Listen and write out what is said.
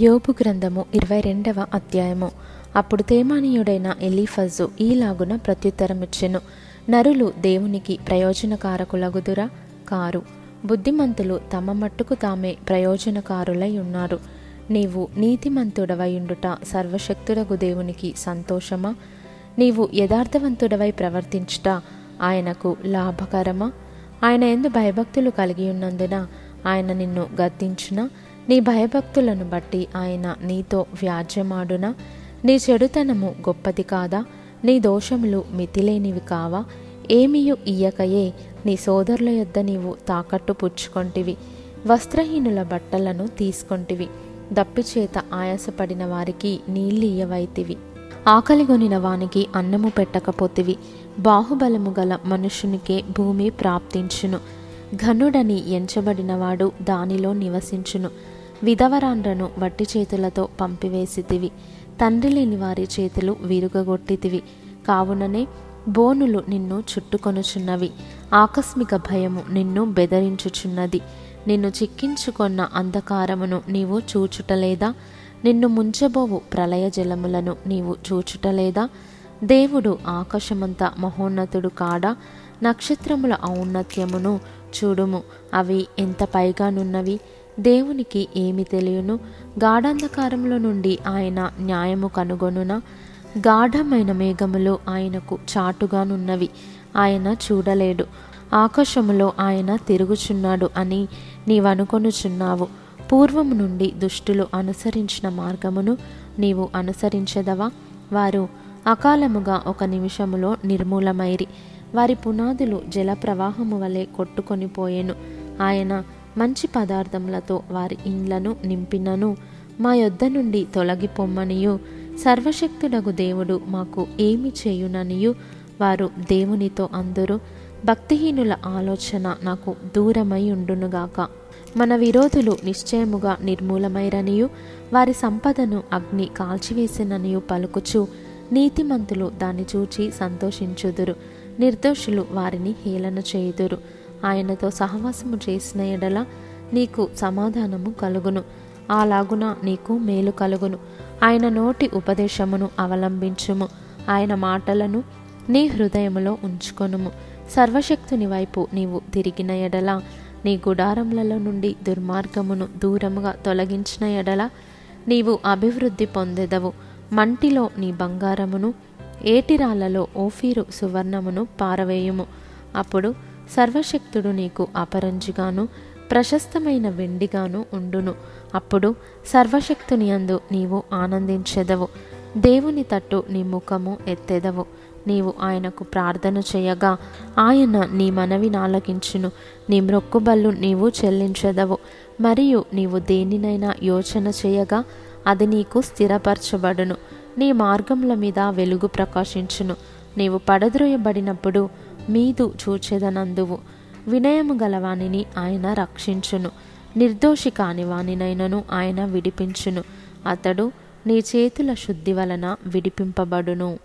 యోపు గ్రంథము ఇరవై రెండవ అధ్యాయము. అప్పుడు తేమానీయుడైన ఎలీఫజు ఈలాగున ప్రత్యుత్తరమిచ్చెను. నరులు దేవునికి ప్రయోజనకారకులగుదురా? కారు. బుద్ధిమంతులు తమ మట్టుకు తామే ప్రయోజనకారులై ఉన్నారు. నీవు నీతిమంతుడవయుండుట సర్వశక్తుడగు దేవునికి సంతోషమా? నీవు యథార్థవంతుడవై ప్రవర్తించుట ఆయనకు లాభకరమా? ఆయన ఎందు భయభక్తులు కలిగి ఉన్నందున ఆయన నిన్ను గద్దించునా? నీ భయభక్తులను బట్టి ఆయన నీతో వ్యాజ్యమాడునా? నీ చెడుతనము గొప్పది కాదా? నీ దోషములు మితిలేనివి కావా? ఏమియు ఇయ్యకయే? నీ సోదరుల యొద్ద నీవు తాకట్టు పుచ్చుకొంటివి. వస్త్రహీనుల బట్టలను తీసుకొంటివి. దప్పిచేత ఆయాసపడిన వారికి నీళ్ళియ్యవైతివి ఆకలి ఆకలిగొనిన వానికి అన్నము పెట్టకపోతివి. బాహుబలము గల మనుషునికే భూమి ప్రాప్తించును. ఘనుడని ఎంచబడినవాడు దానిలో నివసించును. విధవరాండ్రను వట్టి చేతులతో పంపివేసితివి. తండ్రి లేని వారి చేతులు విరుగగొట్టితివి. కావుననే బోనులు నిన్ను చుట్టుకొనుచున్నవి. ఆకస్మిక భయము నిన్ను బెదరించుచున్నది. నిన్ను చిక్కించుకొన్న అంధకారమును నీవు చూచుటలేదా? నిన్ను ముంచబోవు ప్రళయ జలములను నీవు చూచుటలేదా? దేవుడు ఆకాశమంత మహోన్నతుడు కాడా? నక్షత్రముల ఔన్నత్యమును చూడుము. అవి ఎంత పైగానున్నవి? దేవునికి ఏమి తెలియను? గాఢాంధకారంలో నుండి ఆయన న్యాయము కనుగొనున? గాఢమైన మేఘములు ఆయనకు చాటుగానున్నవి. ఆయన చూడలేడు. ఆకాశములో ఆయన తిరుగుచున్నాడు అని నీవనుకొనుచున్నావు. పూర్వము నుండి దుష్టులు అనుసరించిన మార్గమును నీవు అనుసరించదవా? వారు అకాలముగా ఒక నిమిషములో నిర్మూలమైరి. వారి పునాదులు జల ప్రవాహము వలె కొట్టుకొని పోయెను. ఆయన మంచి పదార్థములతో వారి ఇండ్లను నింపినను. మా యొద్ద నుండి తొలగిపోమ్మనియు. సర్వశక్తుడగు దేవుడు మాకు ఏమి చేయుననియు. వారు దేవునితో అందరూ భక్తిహీనుల ఆలోచన నాకు దూరమై ఉండునుగాక. మన విరోధులు నిశ్చయముగా నిర్మూలమైరనియు. వారి సంపదను అగ్ని కాల్చివేసిననియు పలుకుచు. నీతిమంతులు దాన్ని చూచి సంతోషించుదురు. నిర్దోషులు వారిని హేళన చేయుదురు. ఆయనతో సహవాసము చేసిన ఎడల నీకు సమాధానము కలుగును. అలాగున నీకు మేలు కలుగును. ఆయన నోటి ఉపదేశమును అవలంబించుము. ఆయన మాటలను నీ హృదయములో ఉంచుకొనుము. సర్వశక్తుని వైపు నీవు తిరిగిన ఎడల నీ గుడారములలో నుండి దుర్మార్గమును దూరముగా తొలగించిన ఎడల నీవు అభివృద్ధి పొందెదవు. మంటిలో నీ బంగారమును ఏటిరాలలో ఓఫీరు సువర్ణమును పారవేయుము. అప్పుడు సర్వశక్తుడు నీకు అపరంజిగాను ప్రశస్తమైన వెండిగాను ఉండును. అప్పుడు సర్వశక్తుని అందు నీవు ఆనందించెదవు. దేవుని తట్టు నీ ముఖము ఎత్తెదవు. నీవు ఆయనకు ప్రార్థన చేయగా ఆయన నీ మనవి నాలకించును నీ మ్రొక్కుబళ్ళు నీవు చెల్లించెదవు. మరియు నీవు దేనినైనా యోచన చేయగా అది నీకు స్థిరపరచబడును. నీ మార్గముల మీద వెలుగు ప్రకాశించును. నీవు పడద్రోయబడినప్పుడు మీదు చూచెదనందువు. వినయము గలవానిని ఆయన రక్షించును. నిర్దోషి కాని వానినైనను ఆయన విడిపించును. అతడు నీ చేతుల శుద్ధి వలన విడిపింపబడును.